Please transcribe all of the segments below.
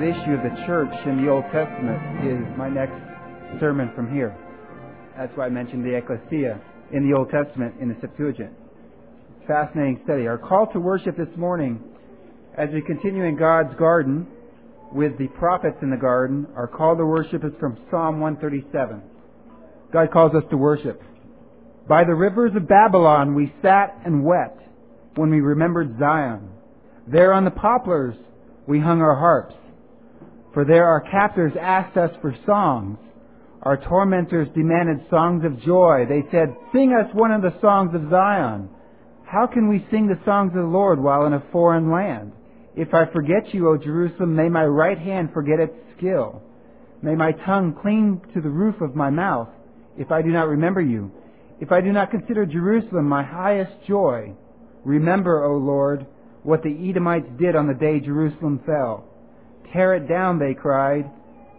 that issue of the church in the Old Testament is my next sermon from here. That's why I mentioned the ecclesia in the Old Testament in the Septuagint. Fascinating study. Our call to worship this morning, as we continue in God's garden with the prophets in the garden, our call to worship is from Psalm 137. God calls us to worship. By the rivers of Babylon we sat and wept when we remembered Zion. There on the poplars we hung our harps. For there our captors asked us for songs. Our tormentors demanded songs of joy. They said, Sing us one of the songs of Zion. How can we sing the songs of the Lord while in a foreign land? If I forget you, O Jerusalem, may my right hand forget its skill. May my tongue cling to the roof of my mouth if I do not remember you. If I do not consider Jerusalem my highest joy. Remember, O Lord, what the Edomites did on the day Jerusalem fell. Tear it down, they cried.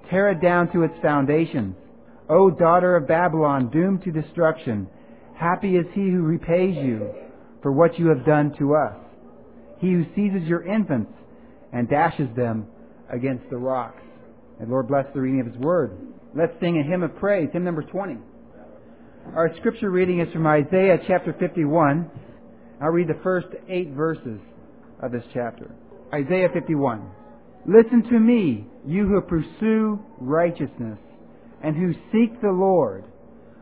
Tear it down to its foundations. O daughter of Babylon, doomed to destruction, happy is he who repays you for what you have done to us. He who seizes your infants and dashes them against the rocks. And Lord bless the reading of his word. Let's sing a hymn of praise, hymn number 20. Our scripture reading is from Isaiah chapter 51. I'll read the first eight verses of this chapter. Isaiah 51. Listen to me, you who pursue righteousness and who seek the Lord.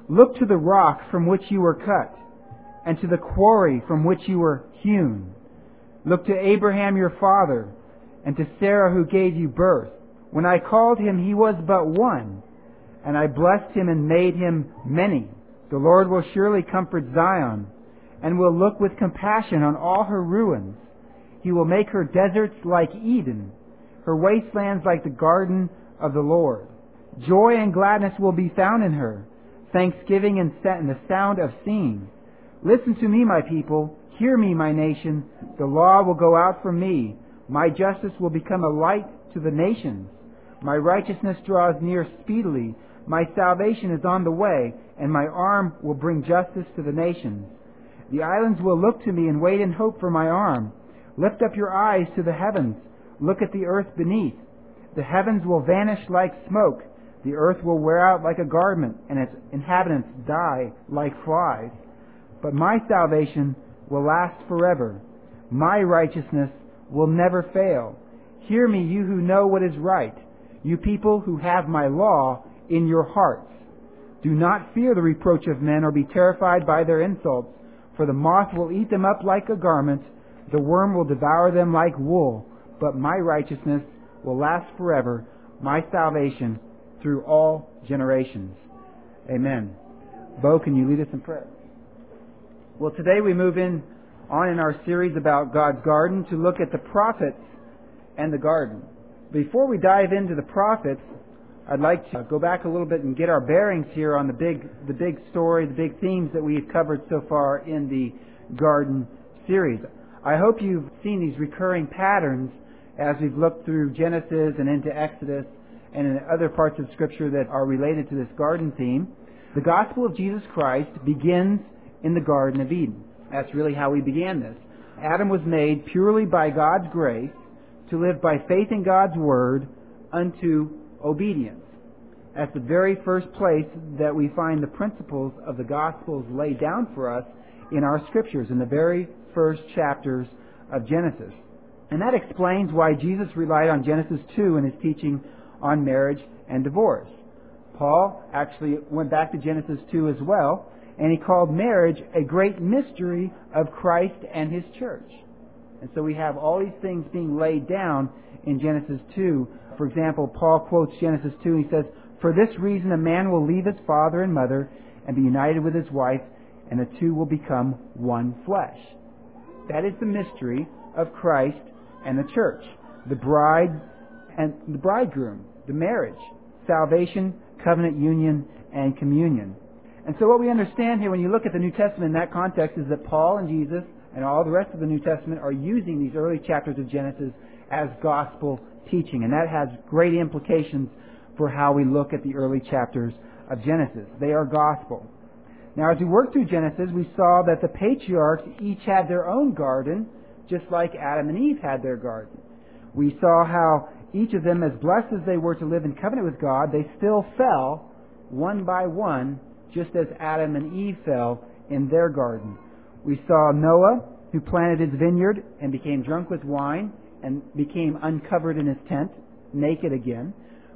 Look to the rock from which you were cut and to the quarry from which you were hewn. Look to Abraham your father and to Sarah who gave you birth. When I called him, he was but one, and I blessed him and made him many. The Lord will surely comfort Zion and will look with compassion on all her ruins. He will make her deserts like Eden, her wastelands like the garden of the Lord. Joy and gladness will be found in her, thanksgiving and the sound of singing. Listen to me, my people. Hear me, my nation. The law will go out from me. My justice will become a light to the nations. My righteousness draws near speedily. My salvation is on the way, and my arm will bring justice to the nations. The islands will look to me and wait in hope for my arm. Lift up your eyes to the heavens. Look at the earth beneath. The heavens will vanish like smoke. The earth will wear out like a garment, and its inhabitants die like flies. But my salvation will last forever. My righteousness will never fail. Hear me, you who know what is right, you people who have my law in your hearts. Do not fear the reproach of men or be terrified by their insults, for the moth will eat them up like a garment, the worm will devour them like wool, but my righteousness will last forever, my salvation through all generations. Amen. Bo, can you lead us in prayer? Well, today we move in on in our series about God's garden to look at the prophets and the garden. Before we dive into the prophets, I'd like to go back a little bit and get our bearings here on the big, the big story, the big themes that we've covered so far in the garden series. I hope you've seen these recurring patterns as we've looked through Genesis and into Exodus and in other parts of Scripture that are related to this garden theme. The gospel of Jesus Christ begins in the Garden of Eden. That's really how we began this. Adam was made purely by God's grace to live by faith in God's Word unto obedience. That's the very first place that we find the principles of the Gospels laid down for us in our Scriptures, in the very first chapters of Genesis. And that explains why Jesus relied on Genesis 2 in his teaching on marriage and divorce. Paul actually went back to Genesis 2 as well, and he called marriage a great mystery of Christ and his church. And so we have all these things being laid down in Genesis 2. For example, Paul quotes Genesis 2 and he says, For this reason a man will leave his father and mother and be united with his wife, and the two will become one flesh. That is the mystery of Christ and the church. The bride and the bridegroom, the marriage, salvation, covenant union, and communion. And so what we understand here when you look at the New Testament in that context is that Paul and Jesus and all the rest of the New Testament are using these early chapters of Genesis as gospel teaching. And that has great implications for how we look at the early chapters of Genesis. They are gospel. Now, as we worked through Genesis, we saw that the patriarchs each had their own garden, just like Adam and Eve had their garden. We saw how each of them, as blessed as they were to live in covenant with God, they still fell one by one, just as Adam and Eve fell in their garden. We saw Noah, who planted his vineyard and became drunk with wine and became uncovered in his tent, naked again.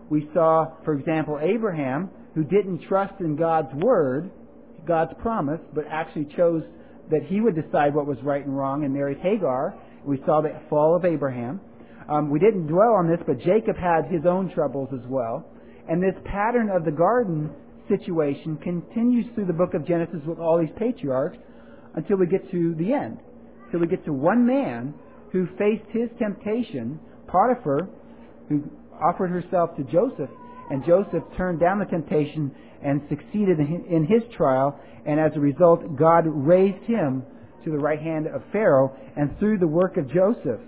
We saw, for example, Abraham, who didn't trust in God's word, God's promise, but actually chose that he would decide what was right and wrong and married Hagar. We saw the fall of Abraham. Um, we didn't dwell on this, but Jacob had his own troubles as well. And this pattern of the garden situation continues through the book of Genesis with all these patriarchs until we get to the end. Until we get to one man who faced his temptation, Potiphar, who offered herself to Joseph, and Joseph turned down the temptation and succeeded in his trial, and as a result, God raised him to the right hand of Pharaoh, and through the work of Joseph,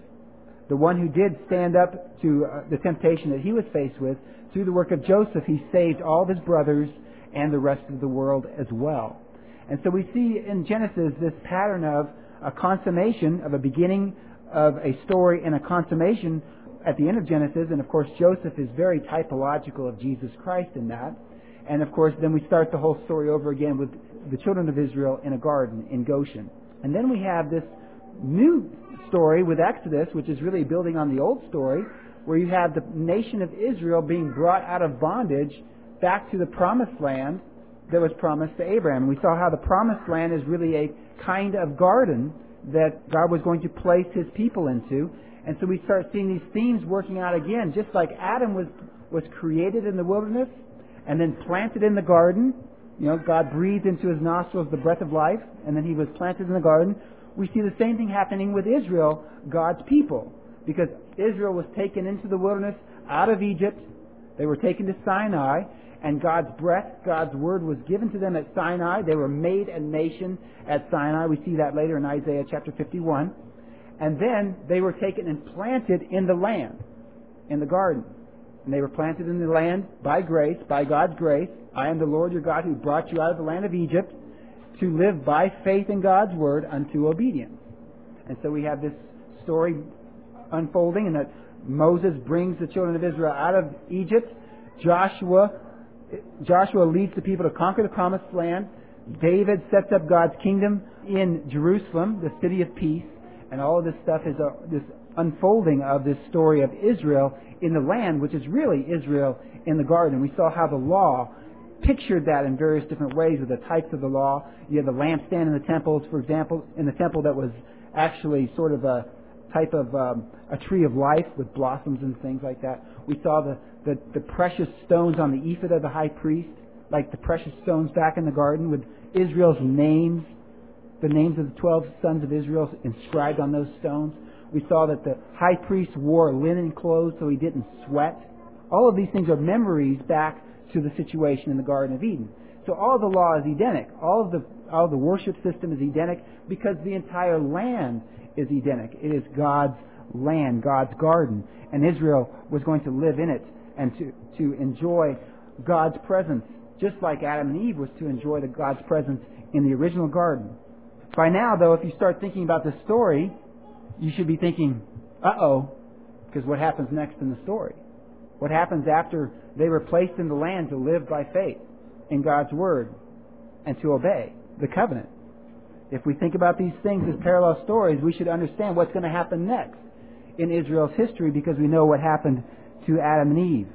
the one who did stand up to uh, the temptation that he was faced with, through the work of Joseph, he saved all of his brothers and the rest of the world as well. And so we see in Genesis this pattern of a consummation, of a beginning of a story and a consummation at the end of Genesis. And of course, Joseph is very typological of Jesus Christ in that. And of course, then we start the whole story over again with the children of Israel in a garden in Goshen. And then we have this new story with Exodus, which is really building on the old story, where you have the nation of Israel being brought out of bondage back to the promised land that was promised to Abraham. We saw how the promised land is really a kind of garden that God was going to place his people into. And so we start seeing these themes working out again, just like Adam was, was created in the wilderness and then planted in the garden. You know, God breathed into his nostrils the breath of life, and then he was planted in the garden. We see the same thing happening with Israel, God's people. Because Israel was taken into the wilderness out of Egypt. They were taken to Sinai, and God's breath, God's word was given to them at Sinai. They were made a nation at Sinai. We see that later in Isaiah chapter 51. And then they were taken and planted in the land, in the garden. And they were planted in the land by grace, by God's grace. I am the Lord your God who brought you out of the land of Egypt to live by faith in God's word unto obedience. And so we have this story unfolding and that Moses brings the children of Israel out of Egypt. Joshua Joshua leads the people to conquer the promised land. David sets up God's kingdom in Jerusalem, the city of peace, and all of this stuff is a, this unfolding of this story of Israel in the land, which is really Israel in the garden. We saw how the law pictured that in various different ways with the types of the law. You have the lampstand in the temples, for example, in the temple that was actually sort of a type of um, a tree of life with blossoms and things like that. We saw the, the, the precious stones on the ephod of the high priest, like the precious stones back in the garden with Israel's names, the names of the 12 sons of Israel inscribed on those stones. We saw that the high priest wore linen clothes so he didn't sweat. All of these things are memories back to the situation in the Garden of Eden. So all the law is Edenic. All of the all of the worship system is Edenic because the entire land is Edenic. It is God's land, God's garden, and Israel was going to live in it and to, to enjoy God's presence, just like Adam and Eve was to enjoy the God's presence in the original garden. By now, though, if you start thinking about the story, you should be thinking, uh oh, because what happens next in the story? What happens after they were placed in the land to live by faith in God's Word and to obey the covenant? If we think about these things as parallel stories, we should understand what's going to happen next in Israel's history because we know what happened to Adam and Eve.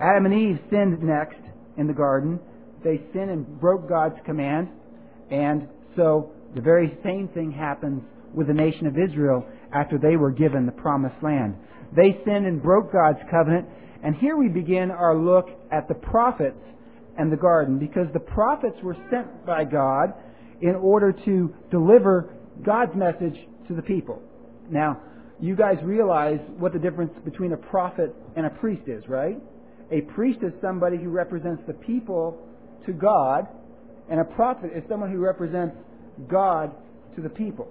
Adam and Eve sinned next in the garden. They sinned and broke God's command, and so the very same thing happens with the nation of Israel after they were given the promised land. They sinned and broke God's covenant. And here we begin our look at the prophets and the garden because the prophets were sent by God in order to deliver God's message to the people. Now, you guys realize what the difference between a prophet and a priest is, right? A priest is somebody who represents the people to God, and a prophet is someone who represents God to the people.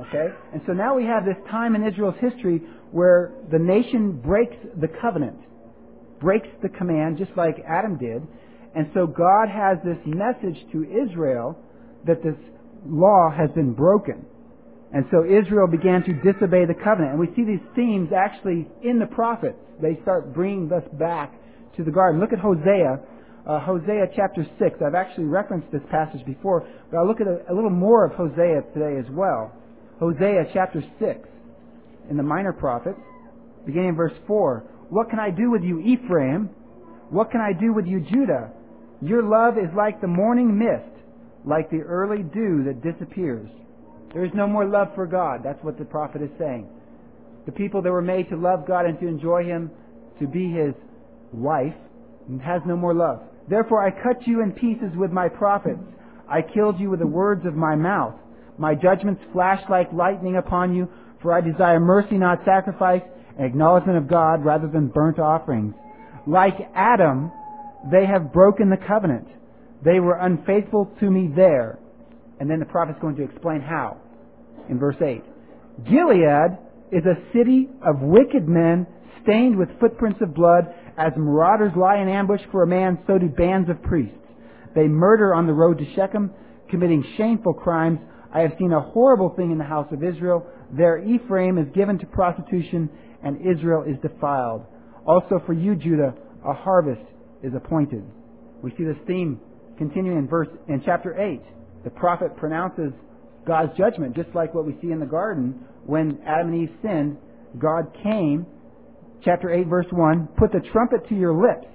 Okay? And so now we have this time in Israel's history where the nation breaks the covenant, breaks the command, just like Adam did. And so God has this message to Israel that this law has been broken. And so Israel began to disobey the covenant. And we see these themes actually in the prophets. They start bringing us back to the garden. Look at Hosea, uh, Hosea chapter 6. I've actually referenced this passage before, but I'll look at a, a little more of Hosea today as well. Hosea chapter 6 in the minor prophets, beginning in verse 4. What can I do with you, Ephraim? What can I do with you, Judah? Your love is like the morning mist, like the early dew that disappears. There is no more love for God. That's what the prophet is saying. The people that were made to love God and to enjoy Him, to be His wife, has no more love. Therefore I cut you in pieces with my prophets. I killed you with the words of my mouth. My judgments flash like lightning upon you, for I desire mercy, not sacrifice, and acknowledgement of God rather than burnt offerings. Like Adam, they have broken the covenant. They were unfaithful to me there. And then the prophet's going to explain how in verse 8. Gilead is a city of wicked men stained with footprints of blood. As marauders lie in ambush for a man, so do bands of priests. They murder on the road to Shechem, committing shameful crimes. I have seen a horrible thing in the house of Israel. There Ephraim is given to prostitution, and Israel is defiled. Also for you, Judah, a harvest is appointed. We see this theme continuing in verse in chapter 8. The prophet pronounces God's judgment, just like what we see in the garden when Adam and Eve sinned. God came, chapter 8, verse 1, put the trumpet to your lips.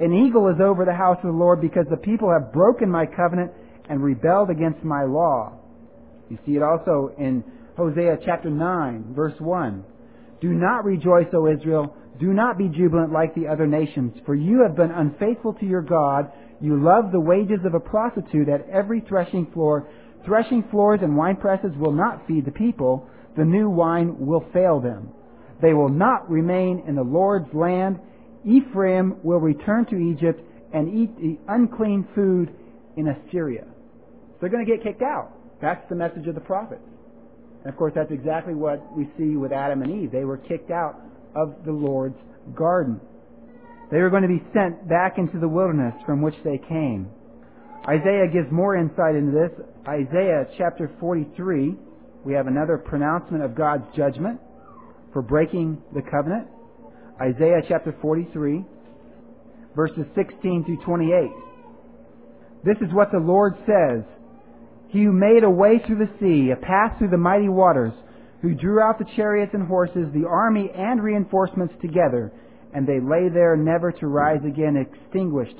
An eagle is over the house of the Lord because the people have broken my covenant and rebelled against my law. You see it also in Hosea chapter 9, verse 1. Do not rejoice, O Israel. Do not be jubilant like the other nations, for you have been unfaithful to your God. You love the wages of a prostitute at every threshing floor. Threshing floors and wine presses will not feed the people. The new wine will fail them. They will not remain in the Lord's land. Ephraim will return to Egypt and eat the unclean food in Assyria. They're going to get kicked out. That's the message of the prophets. And of course, that's exactly what we see with Adam and Eve. They were kicked out of the Lord's garden. They were going to be sent back into the wilderness from which they came. Isaiah gives more insight into this. Isaiah chapter 43, we have another pronouncement of God's judgment for breaking the covenant. Isaiah chapter 43, verses 16 through 28. This is what the Lord says. He who made a way through the sea, a path through the mighty waters, who drew out the chariots and horses, the army and reinforcements together, and they lay there never to rise again, extinguished,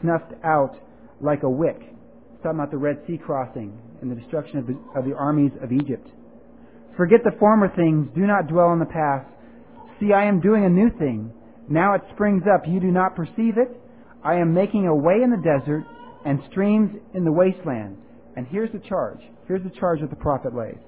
snuffed out like a wick. It's talking about the Red Sea crossing and the destruction of the, of the armies of Egypt. Forget the former things, do not dwell on the past. See, I am doing a new thing. Now it springs up. You do not perceive it. I am making a way in the desert and streams in the wasteland. And here's the charge. Here's the charge that the prophet lays.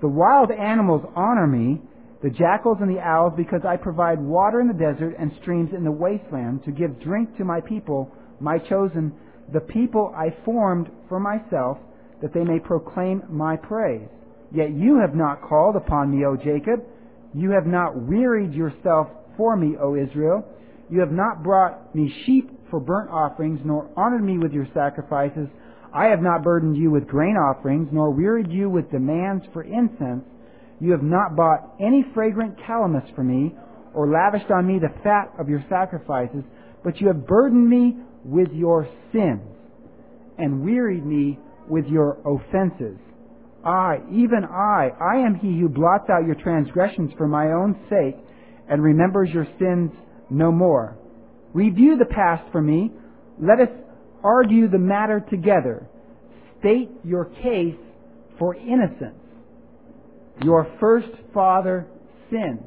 The wild animals honor me, the jackals and the owls, because I provide water in the desert and streams in the wasteland to give drink to my people, my chosen, the people I formed for myself, that they may proclaim my praise. Yet you have not called upon me, O Jacob. You have not wearied yourself for me, O Israel. You have not brought me sheep for burnt offerings, nor honored me with your sacrifices. I have not burdened you with grain offerings, nor wearied you with demands for incense. You have not bought any fragrant calamus for me, or lavished on me the fat of your sacrifices, but you have burdened me with your sins, and wearied me with your offenses. I, even I, I am he who blots out your transgressions for my own sake, and remembers your sins no more. Review the past for me. Let us argue the matter together. State your case for innocence. Your first father sinned.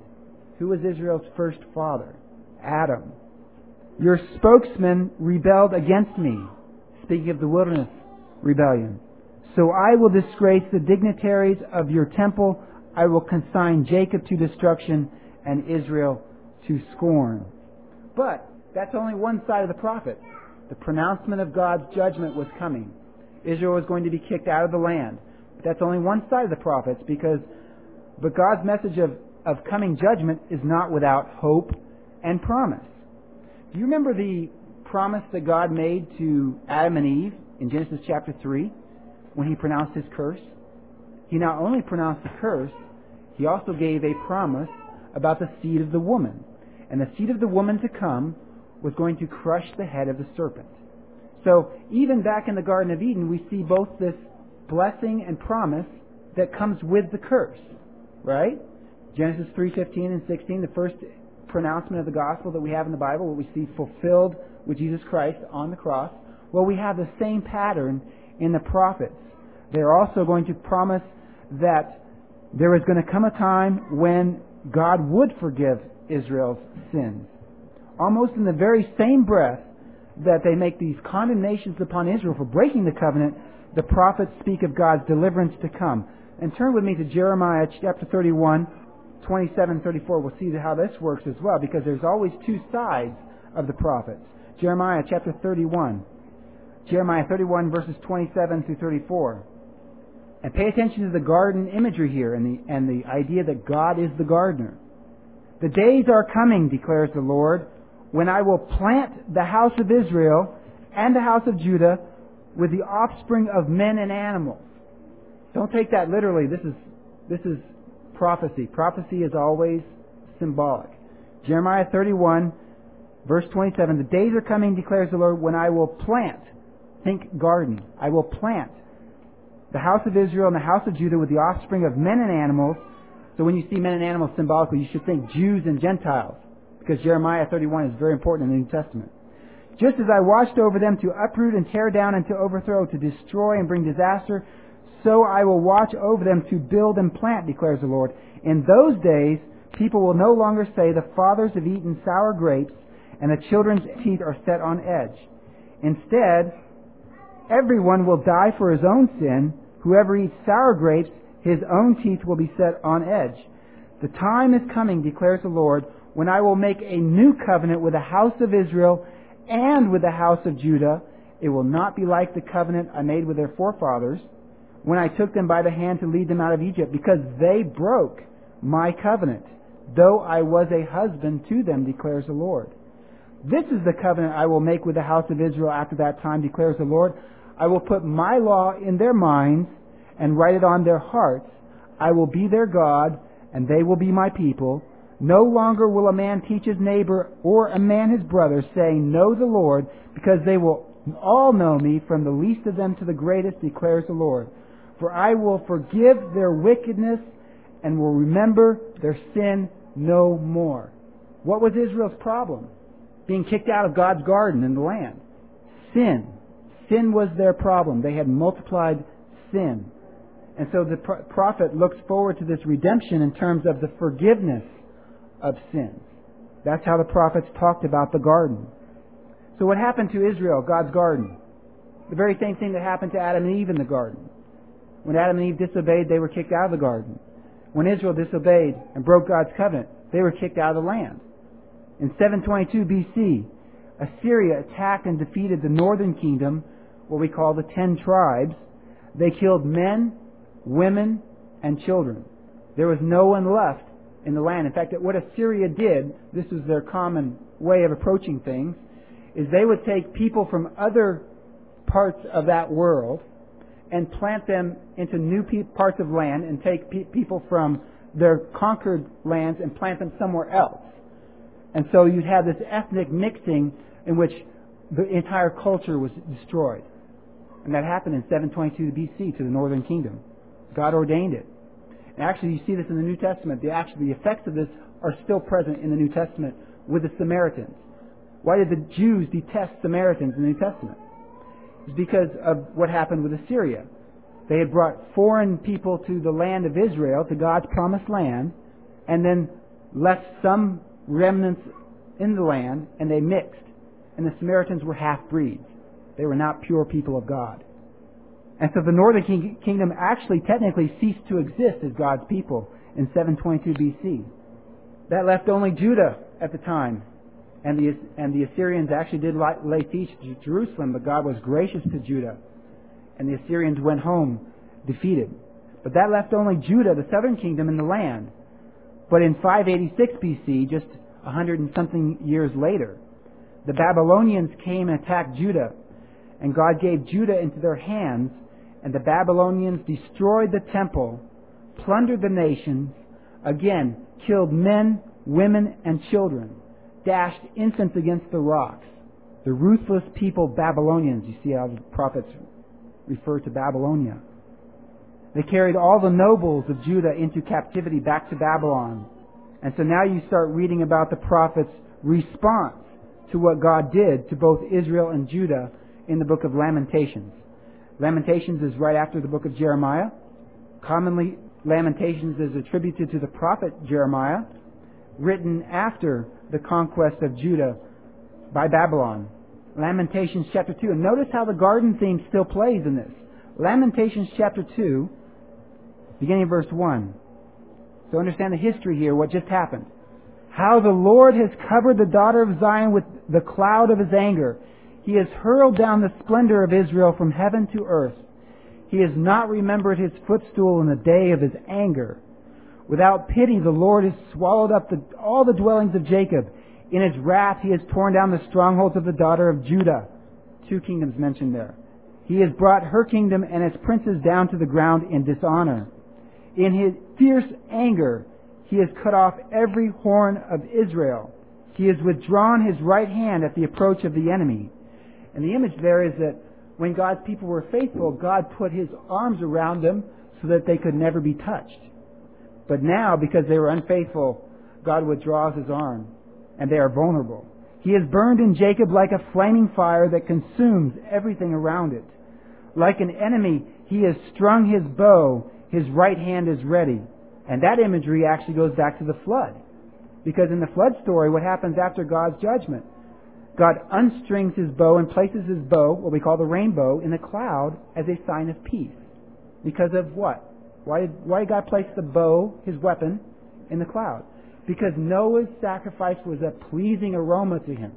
Who was Israel's first father? Adam. Your spokesman rebelled against me. Speaking of the wilderness rebellion. So I will disgrace the dignitaries of your temple. I will consign Jacob to destruction and Israel to scorn. But that's only one side of the prophet. The pronouncement of God's judgment was coming. Israel was going to be kicked out of the land. But that's only one side of the prophets because but God's message of, of coming judgment is not without hope and promise. Do you remember the promise that God made to Adam and Eve in Genesis chapter 3 when he pronounced his curse? he not only pronounced the curse, he also gave a promise about the seed of the woman. And the seed of the woman to come was going to crush the head of the serpent. So even back in the Garden of Eden, we see both this blessing and promise that comes with the curse, right? Genesis 3:15 and 16, the first pronouncement of the gospel that we have in the Bible, what we see fulfilled with Jesus Christ on the cross. Well, we have the same pattern in the prophets. They're also going to promise that there is going to come a time when God would forgive Israel's sins. Almost in the very same breath that they make these condemnations upon Israel for breaking the covenant, the prophets speak of God's deliverance to come. And turn with me to Jeremiah chapter 31, 27 34. We'll see how this works as well, because there's always two sides of the prophets. Jeremiah chapter 31. Jeremiah 31 verses 27 through 34. And pay attention to the garden imagery here and the, and the idea that God is the gardener. The days are coming, declares the Lord, when I will plant the house of Israel and the house of Judah with the offspring of men and animals. Don't take that literally. This is, this is prophecy. Prophecy is always symbolic. Jeremiah 31, verse 27. The days are coming, declares the Lord, when I will plant. Think garden. I will plant the house of Israel and the house of Judah with the offspring of men and animals. So when you see men and animals symbolically, you should think Jews and Gentiles, because Jeremiah 31 is very important in the New Testament. Just as I watched over them to uproot and tear down and to overthrow, to destroy and bring disaster, so I will watch over them to build and plant, declares the Lord. In those days, people will no longer say, The fathers have eaten sour grapes, and the children's teeth are set on edge. Instead, Everyone will die for his own sin. Whoever eats sour grapes, his own teeth will be set on edge. The time is coming, declares the Lord, when I will make a new covenant with the house of Israel and with the house of Judah. It will not be like the covenant I made with their forefathers when I took them by the hand to lead them out of Egypt, because they broke my covenant, though I was a husband to them, declares the Lord. This is the covenant I will make with the house of Israel after that time, declares the Lord. I will put my law in their minds and write it on their hearts. I will be their God, and they will be my people. No longer will a man teach his neighbor or a man his brother, saying, Know the Lord, because they will all know me, from the least of them to the greatest, declares the Lord. For I will forgive their wickedness and will remember their sin no more. What was Israel's problem? Being kicked out of God's garden in the land. Sin. Sin was their problem. They had multiplied sin. And so the prophet looks forward to this redemption in terms of the forgiveness of sins. That's how the prophets talked about the garden. So what happened to Israel, God's garden? The very same thing that happened to Adam and Eve in the garden. When Adam and Eve disobeyed, they were kicked out of the garden. When Israel disobeyed and broke God's covenant, they were kicked out of the land. In 722 BC, Assyria attacked and defeated the northern kingdom what we call the ten tribes. They killed men, women, and children. There was no one left in the land. In fact, what Assyria did, this was their common way of approaching things, is they would take people from other parts of that world and plant them into new parts of land and take pe- people from their conquered lands and plant them somewhere else. And so you'd have this ethnic mixing in which the entire culture was destroyed. And that happened in 722 BC to the northern kingdom. God ordained it. And actually, you see this in the New Testament. The, the effects of this are still present in the New Testament with the Samaritans. Why did the Jews detest Samaritans in the New Testament? It's because of what happened with Assyria. They had brought foreign people to the land of Israel, to God's promised land, and then left some remnants in the land, and they mixed. And the Samaritans were half breeds. They were not pure people of God. And so the northern king- kingdom actually technically ceased to exist as God's people in 722 BC. That left only Judah at the time. And the, and the Assyrians actually did lay siege to Jerusalem, but God was gracious to Judah. And the Assyrians went home defeated. But that left only Judah, the southern kingdom, in the land. But in 586 BC, just hundred and something years later, the Babylonians came and attacked Judah and God gave Judah into their hands, and the Babylonians destroyed the temple, plundered the nations, again, killed men, women, and children, dashed infants against the rocks. The ruthless people, Babylonians, you see how the prophets refer to Babylonia. They carried all the nobles of Judah into captivity back to Babylon. And so now you start reading about the prophet's response to what God did to both Israel and Judah in the book of Lamentations. Lamentations is right after the book of Jeremiah. Commonly, Lamentations is attributed to the prophet Jeremiah, written after the conquest of Judah by Babylon. Lamentations chapter 2. And notice how the garden theme still plays in this. Lamentations chapter 2, beginning of verse 1. So understand the history here, what just happened. How the Lord has covered the daughter of Zion with the cloud of his anger. He has hurled down the splendor of Israel from heaven to earth. He has not remembered his footstool in the day of his anger. Without pity, the Lord has swallowed up the, all the dwellings of Jacob. In his wrath, he has torn down the strongholds of the daughter of Judah. Two kingdoms mentioned there. He has brought her kingdom and its princes down to the ground in dishonor. In his fierce anger, he has cut off every horn of Israel. He has withdrawn his right hand at the approach of the enemy. And the image there is that when God's people were faithful, God put his arms around them so that they could never be touched. But now, because they were unfaithful, God withdraws his arm, and they are vulnerable. He has burned in Jacob like a flaming fire that consumes everything around it. Like an enemy, he has strung his bow, his right hand is ready. And that imagery actually goes back to the flood. Because in the flood story, what happens after God's judgment? God unstrings his bow and places his bow, what we call the rainbow, in the cloud as a sign of peace. Because of what? Why did, why did God place the bow, his weapon, in the cloud? Because Noah's sacrifice was a pleasing aroma to him.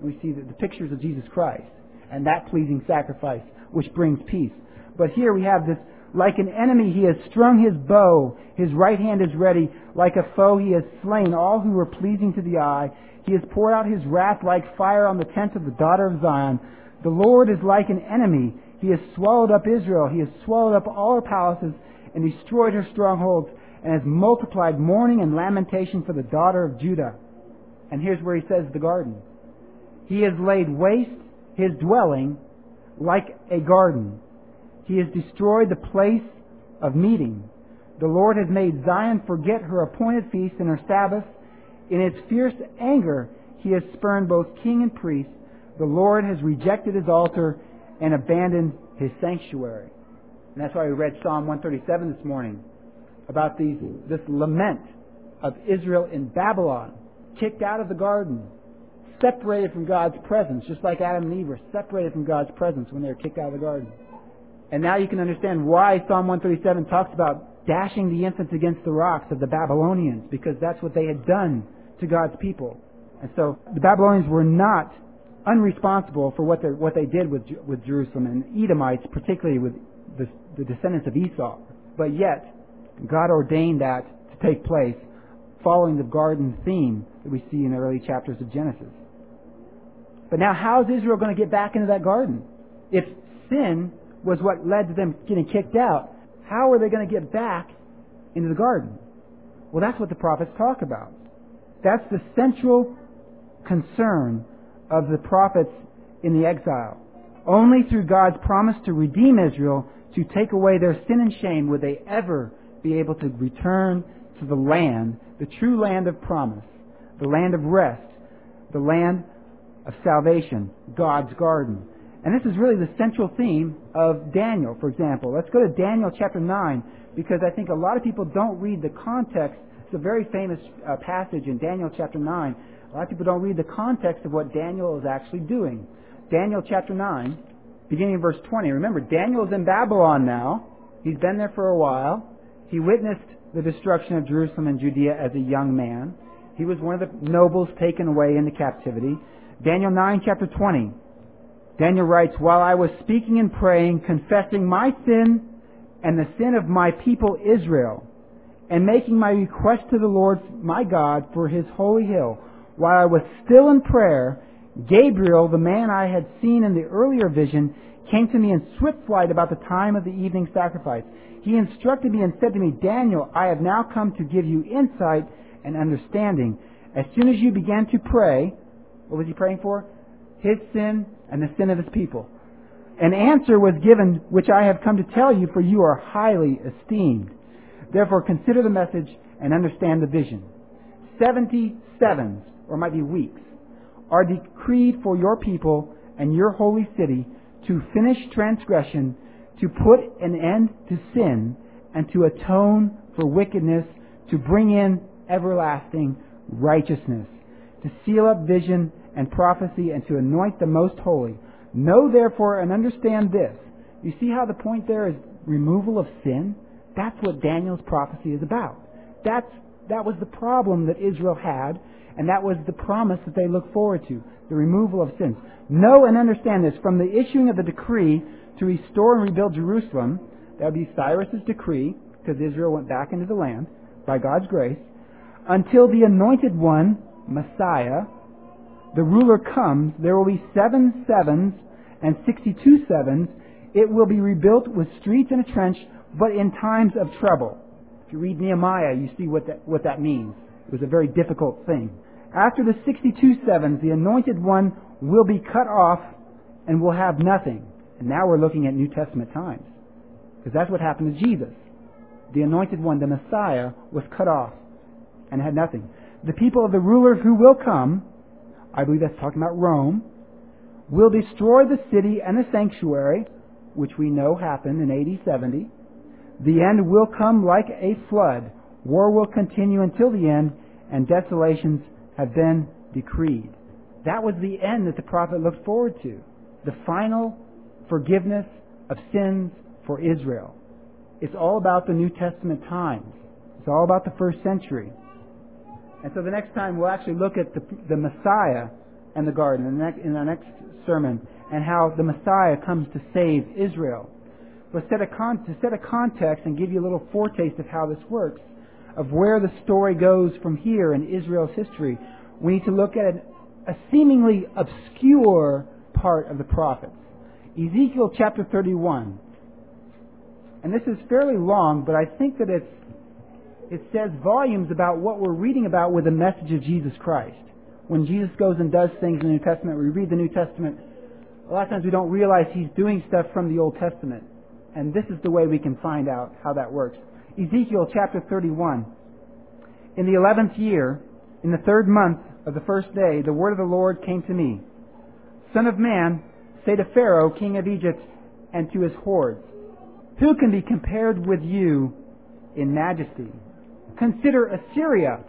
We see the, the pictures of Jesus Christ and that pleasing sacrifice, which brings peace. But here we have this like an enemy, he has strung his bow. His right hand is ready. Like a foe, he has slain all who were pleasing to the eye. He has poured out his wrath like fire on the tent of the daughter of Zion. The Lord is like an enemy. He has swallowed up Israel. He has swallowed up all her palaces and destroyed her strongholds and has multiplied mourning and lamentation for the daughter of Judah. And here's where he says the garden. He has laid waste his dwelling like a garden. He has destroyed the place of meeting. The Lord has made Zion forget her appointed feast and her Sabbaths. In his fierce anger, he has spurned both king and priest. The Lord has rejected his altar and abandoned his sanctuary. And that's why we read Psalm 137 this morning about these, this lament of Israel in Babylon, kicked out of the garden, separated from God's presence, just like Adam and Eve were separated from God's presence when they were kicked out of the garden. And now you can understand why Psalm 137 talks about dashing the infants against the rocks of the Babylonians, because that's what they had done to God's people. And so the Babylonians were not unresponsible for what they, what they did with, with Jerusalem and Edomites, particularly with the, the descendants of Esau. But yet, God ordained that to take place following the garden theme that we see in the early chapters of Genesis. But now, how is Israel going to get back into that garden? If sin was what led to them getting kicked out, how are they going to get back into the garden? Well, that's what the prophets talk about. That's the central concern of the prophets in the exile. Only through God's promise to redeem Israel, to take away their sin and shame, would they ever be able to return to the land, the true land of promise, the land of rest, the land of salvation, God's garden. And this is really the central theme of Daniel, for example. Let's go to Daniel chapter 9, because I think a lot of people don't read the context. It's a very famous uh, passage in Daniel chapter 9. A lot of people don't read the context of what Daniel is actually doing. Daniel chapter 9, beginning in verse 20. Remember, Daniel is in Babylon now. He's been there for a while. He witnessed the destruction of Jerusalem and Judea as a young man. He was one of the nobles taken away into captivity. Daniel 9, chapter 20. Daniel writes, While I was speaking and praying, confessing my sin and the sin of my people Israel, and making my request to the Lord my God for his holy hill, while I was still in prayer, Gabriel, the man I had seen in the earlier vision, came to me in swift flight about the time of the evening sacrifice. He instructed me and said to me, Daniel, I have now come to give you insight and understanding. As soon as you began to pray, what was he praying for? His sin and the sin of his people. An answer was given which I have come to tell you, for you are highly esteemed. Therefore consider the message and understand the vision. Seventy sevens, or might be weeks, are decreed for your people and your holy city to finish transgression, to put an end to sin, and to atone for wickedness, to bring in everlasting righteousness, to seal up vision and prophecy, and to anoint the most holy. Know therefore and understand this. You see how the point there is removal of sin? That's what Daniel's prophecy is about. That's, that was the problem that Israel had, and that was the promise that they looked forward to the removal of sins. Know and understand this. From the issuing of the decree to restore and rebuild Jerusalem, that would be Cyrus's decree, because Israel went back into the land by God's grace, until the anointed one, Messiah, the ruler comes, there will be seven sevens and sixty-two sevens. It will be rebuilt with streets and a trench, but in times of trouble. If you read Nehemiah, you see what that, what that means. It was a very difficult thing. After the 62 sevens, the anointed one will be cut off and will have nothing. And now we're looking at New Testament times. Because that's what happened to Jesus. The anointed one, the Messiah, was cut off and had nothing. The people of the ruler who will come, I believe that's talking about Rome, will destroy the city and the sanctuary, which we know happened in AD 70. The end will come like a flood. War will continue until the end, and desolations have been decreed. That was the end that the prophet looked forward to. The final forgiveness of sins for Israel. It's all about the New Testament times. It's all about the first century. And so the next time we'll actually look at the, the Messiah and the garden in, the next, in our next sermon and how the Messiah comes to save Israel. But set con- to set a context and give you a little foretaste of how this works, of where the story goes from here in Israel's history, we need to look at a seemingly obscure part of the prophets. Ezekiel chapter 31. And this is fairly long, but I think that it's, it says volumes about what we're reading about with the message of Jesus Christ. When Jesus goes and does things in the New Testament, we read the New Testament. A lot of times we don't realize he's doing stuff from the Old Testament. And this is the way we can find out how that works. Ezekiel chapter 31. In the eleventh year, in the third month of the first day, the word of the Lord came to me. Son of man, say to Pharaoh, king of Egypt, and to his hordes, Who can be compared with you in majesty? Consider Assyria,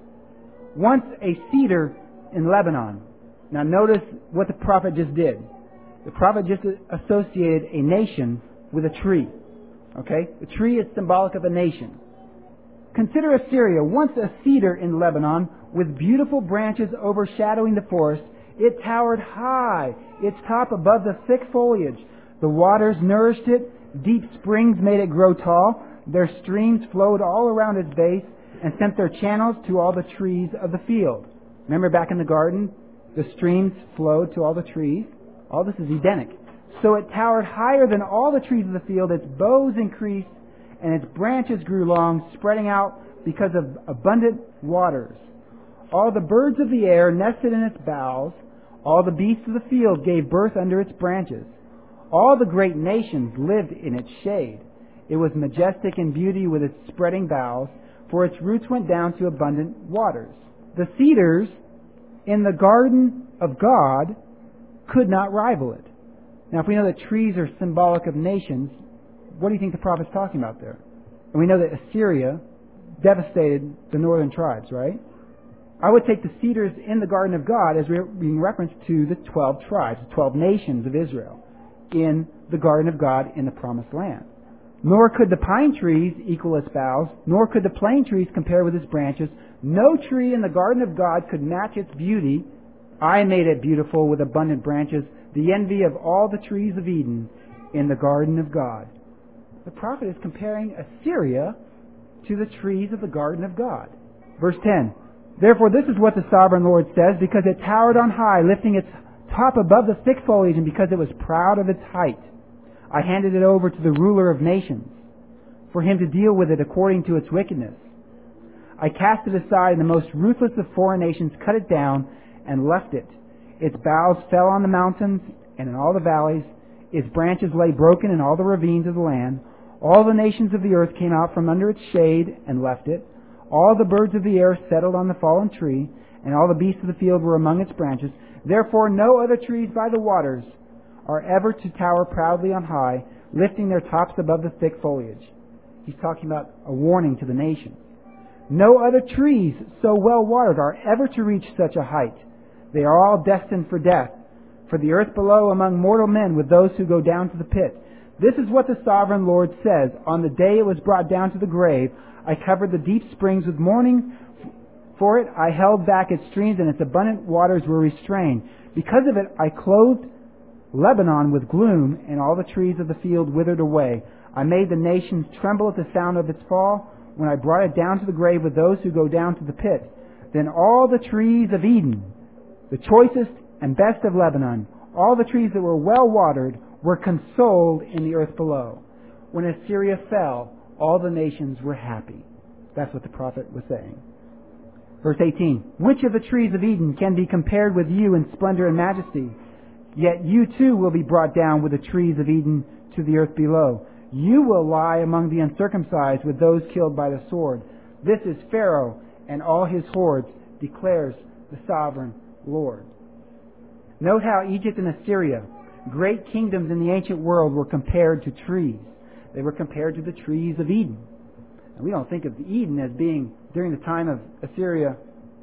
once a cedar in Lebanon. Now notice what the prophet just did. The prophet just associated a nation with a tree. Okay? The tree is symbolic of a nation. Consider Assyria, once a cedar in Lebanon, with beautiful branches overshadowing the forest. It towered high, its top above the thick foliage. The waters nourished it, deep springs made it grow tall. Their streams flowed all around its base and sent their channels to all the trees of the field. Remember back in the garden? The streams flowed to all the trees. All this is Edenic. So it towered higher than all the trees of the field. Its boughs increased, and its branches grew long, spreading out because of abundant waters. All the birds of the air nested in its boughs. All the beasts of the field gave birth under its branches. All the great nations lived in its shade. It was majestic in beauty with its spreading boughs, for its roots went down to abundant waters. The cedars in the garden of God could not rival it. Now, if we know that trees are symbolic of nations, what do you think the prophet's talking about there? And we know that Assyria devastated the northern tribes, right? I would take the cedars in the garden of God as being reference to the 12 tribes, the 12 nations of Israel in the garden of God in the promised land. Nor could the pine trees equal its boughs, nor could the plane trees compare with its branches. No tree in the garden of God could match its beauty. I made it beautiful with abundant branches, the envy of all the trees of Eden in the garden of God. The prophet is comparing Assyria to the trees of the garden of God. Verse 10. Therefore, this is what the sovereign Lord says, because it towered on high, lifting its top above the thick foliage, and because it was proud of its height. I handed it over to the ruler of nations, for him to deal with it according to its wickedness. I cast it aside, and the most ruthless of foreign nations cut it down and left it. Its boughs fell on the mountains and in all the valleys. Its branches lay broken in all the ravines of the land. All the nations of the earth came out from under its shade and left it. All the birds of the air settled on the fallen tree, and all the beasts of the field were among its branches. Therefore, no other trees by the waters are ever to tower proudly on high, lifting their tops above the thick foliage. He's talking about a warning to the nations. No other trees so well watered are ever to reach such a height. They are all destined for death, for the earth below among mortal men with those who go down to the pit. This is what the sovereign Lord says. On the day it was brought down to the grave, I covered the deep springs with mourning. For it, I held back its streams, and its abundant waters were restrained. Because of it, I clothed Lebanon with gloom, and all the trees of the field withered away. I made the nations tremble at the sound of its fall when I brought it down to the grave with those who go down to the pit. Then all the trees of Eden, the choicest and best of Lebanon, all the trees that were well watered, were consoled in the earth below. When Assyria fell, all the nations were happy. That's what the prophet was saying. Verse 18 Which of the trees of Eden can be compared with you in splendor and majesty? Yet you too will be brought down with the trees of Eden to the earth below. You will lie among the uncircumcised with those killed by the sword. This is Pharaoh and all his hordes, declares the sovereign Lord. Note how Egypt and Assyria, great kingdoms in the ancient world, were compared to trees. They were compared to the trees of Eden. And we don't think of Eden as being during the time of Assyria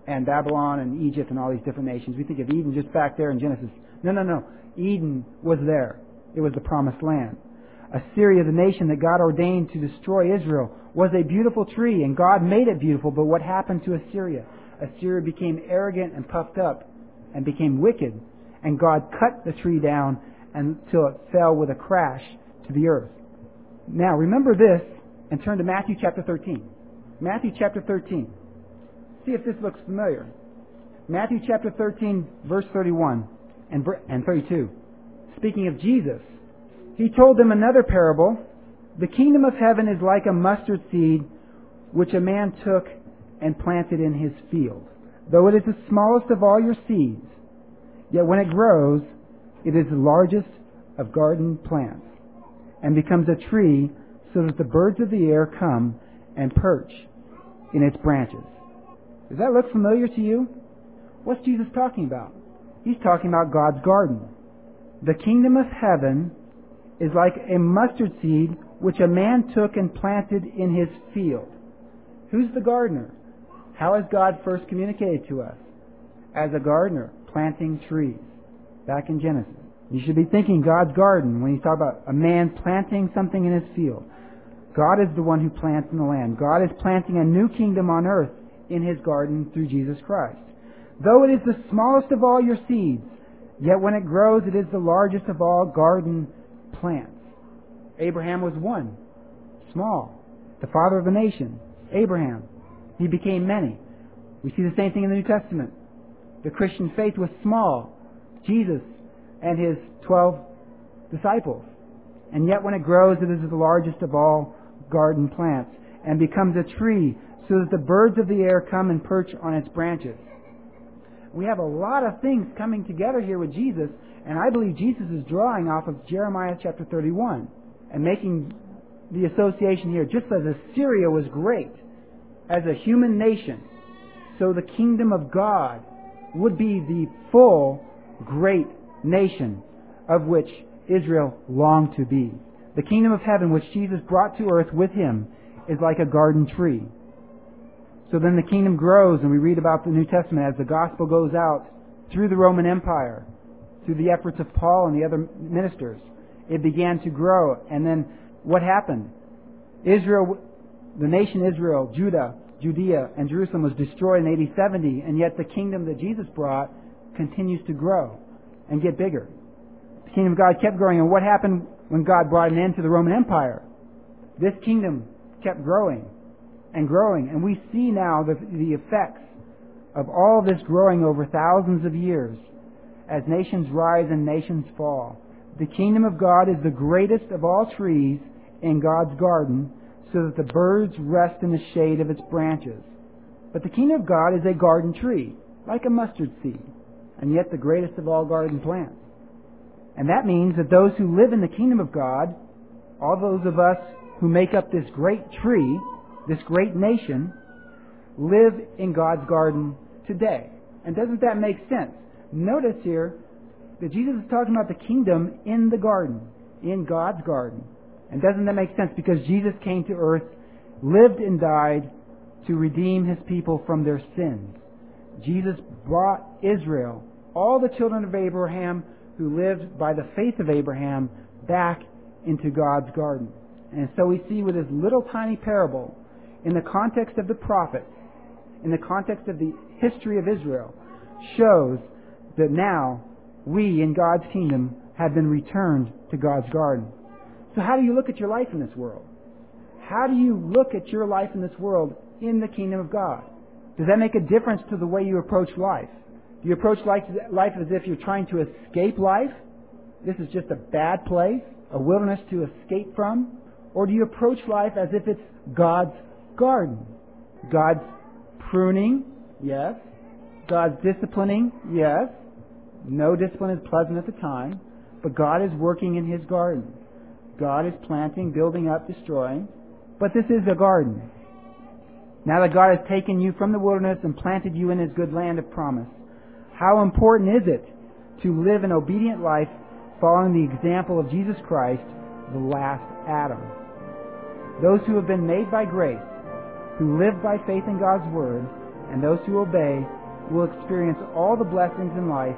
and Babylon and Egypt and all these different nations. We think of Eden just back there in Genesis. No, no, no. Eden was there. It was the promised land. Assyria, the nation that God ordained to destroy Israel, was a beautiful tree, and God made it beautiful. But what happened to Assyria? Assyria became arrogant and puffed up and became wicked, and God cut the tree down until it fell with a crash to the earth. Now, remember this and turn to Matthew chapter 13. Matthew chapter 13. See if this looks familiar. Matthew chapter 13, verse 31 and 32. Speaking of Jesus, he told them another parable. The kingdom of heaven is like a mustard seed which a man took and planted in his field. Though it is the smallest of all your seeds, yet when it grows, it is the largest of garden plants and becomes a tree so that the birds of the air come and perch in its branches. Does that look familiar to you? What's Jesus talking about? He's talking about God's garden. The kingdom of heaven is like a mustard seed which a man took and planted in his field. Who's the gardener? How has God first communicated to us? As a gardener, planting trees. Back in Genesis. You should be thinking God's garden when you talk about a man planting something in his field. God is the one who plants in the land. God is planting a new kingdom on earth in his garden through Jesus Christ. Though it is the smallest of all your seeds, yet when it grows, it is the largest of all garden plants. Abraham was one, small, the father of a nation. Abraham. He became many. We see the same thing in the New Testament. The Christian faith was small. Jesus and his twelve disciples. And yet when it grows, it is the largest of all garden plants and becomes a tree so that the birds of the air come and perch on its branches. We have a lot of things coming together here with Jesus, and I believe Jesus is drawing off of Jeremiah chapter 31 and making the association here. Just as Assyria was great as a human nation, so the kingdom of God would be the full, great nation of which Israel longed to be. The kingdom of heaven, which Jesus brought to earth with him, is like a garden tree. So then the kingdom grows, and we read about the New Testament as the gospel goes out through the Roman Empire through the efforts of Paul and the other ministers. It began to grow. And then what happened? Israel, the nation Israel, Judah, Judea, and Jerusalem was destroyed in AD 70, and yet the kingdom that Jesus brought continues to grow and get bigger. The kingdom of God kept growing. And what happened when God brought an end to the Roman Empire? This kingdom kept growing and growing. And we see now the, the effects of all this growing over thousands of years as nations rise and nations fall. The kingdom of God is the greatest of all trees in God's garden, so that the birds rest in the shade of its branches. But the kingdom of God is a garden tree, like a mustard seed, and yet the greatest of all garden plants. And that means that those who live in the kingdom of God, all those of us who make up this great tree, this great nation, live in God's garden today. And doesn't that make sense? Notice here that Jesus is talking about the kingdom in the garden, in God's garden. And doesn't that make sense? Because Jesus came to earth, lived and died to redeem his people from their sins. Jesus brought Israel, all the children of Abraham who lived by the faith of Abraham, back into God's garden. And so we see with this little tiny parable, in the context of the prophets, in the context of the history of Israel, shows that now we in God's kingdom have been returned to God's garden. So how do you look at your life in this world? How do you look at your life in this world in the kingdom of God? Does that make a difference to the way you approach life? Do you approach life, life as if you're trying to escape life? This is just a bad place, a wilderness to escape from? Or do you approach life as if it's God's garden? God's pruning, yes. God's disciplining, yes. No discipline is pleasant at the time, but God is working in His garden. God is planting, building up, destroying. But this is a garden. Now that God has taken you from the wilderness and planted you in His good land of promise, how important is it to live an obedient life following the example of Jesus Christ, the last Adam? Those who have been made by grace, who live by faith in God's Word, and those who obey will experience all the blessings in life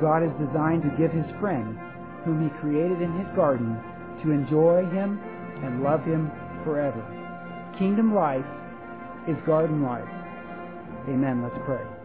God has designed to give His friends, whom He created in His garden, to enjoy Him and love Him forever. Kingdom life is garden life. Amen. Let's pray.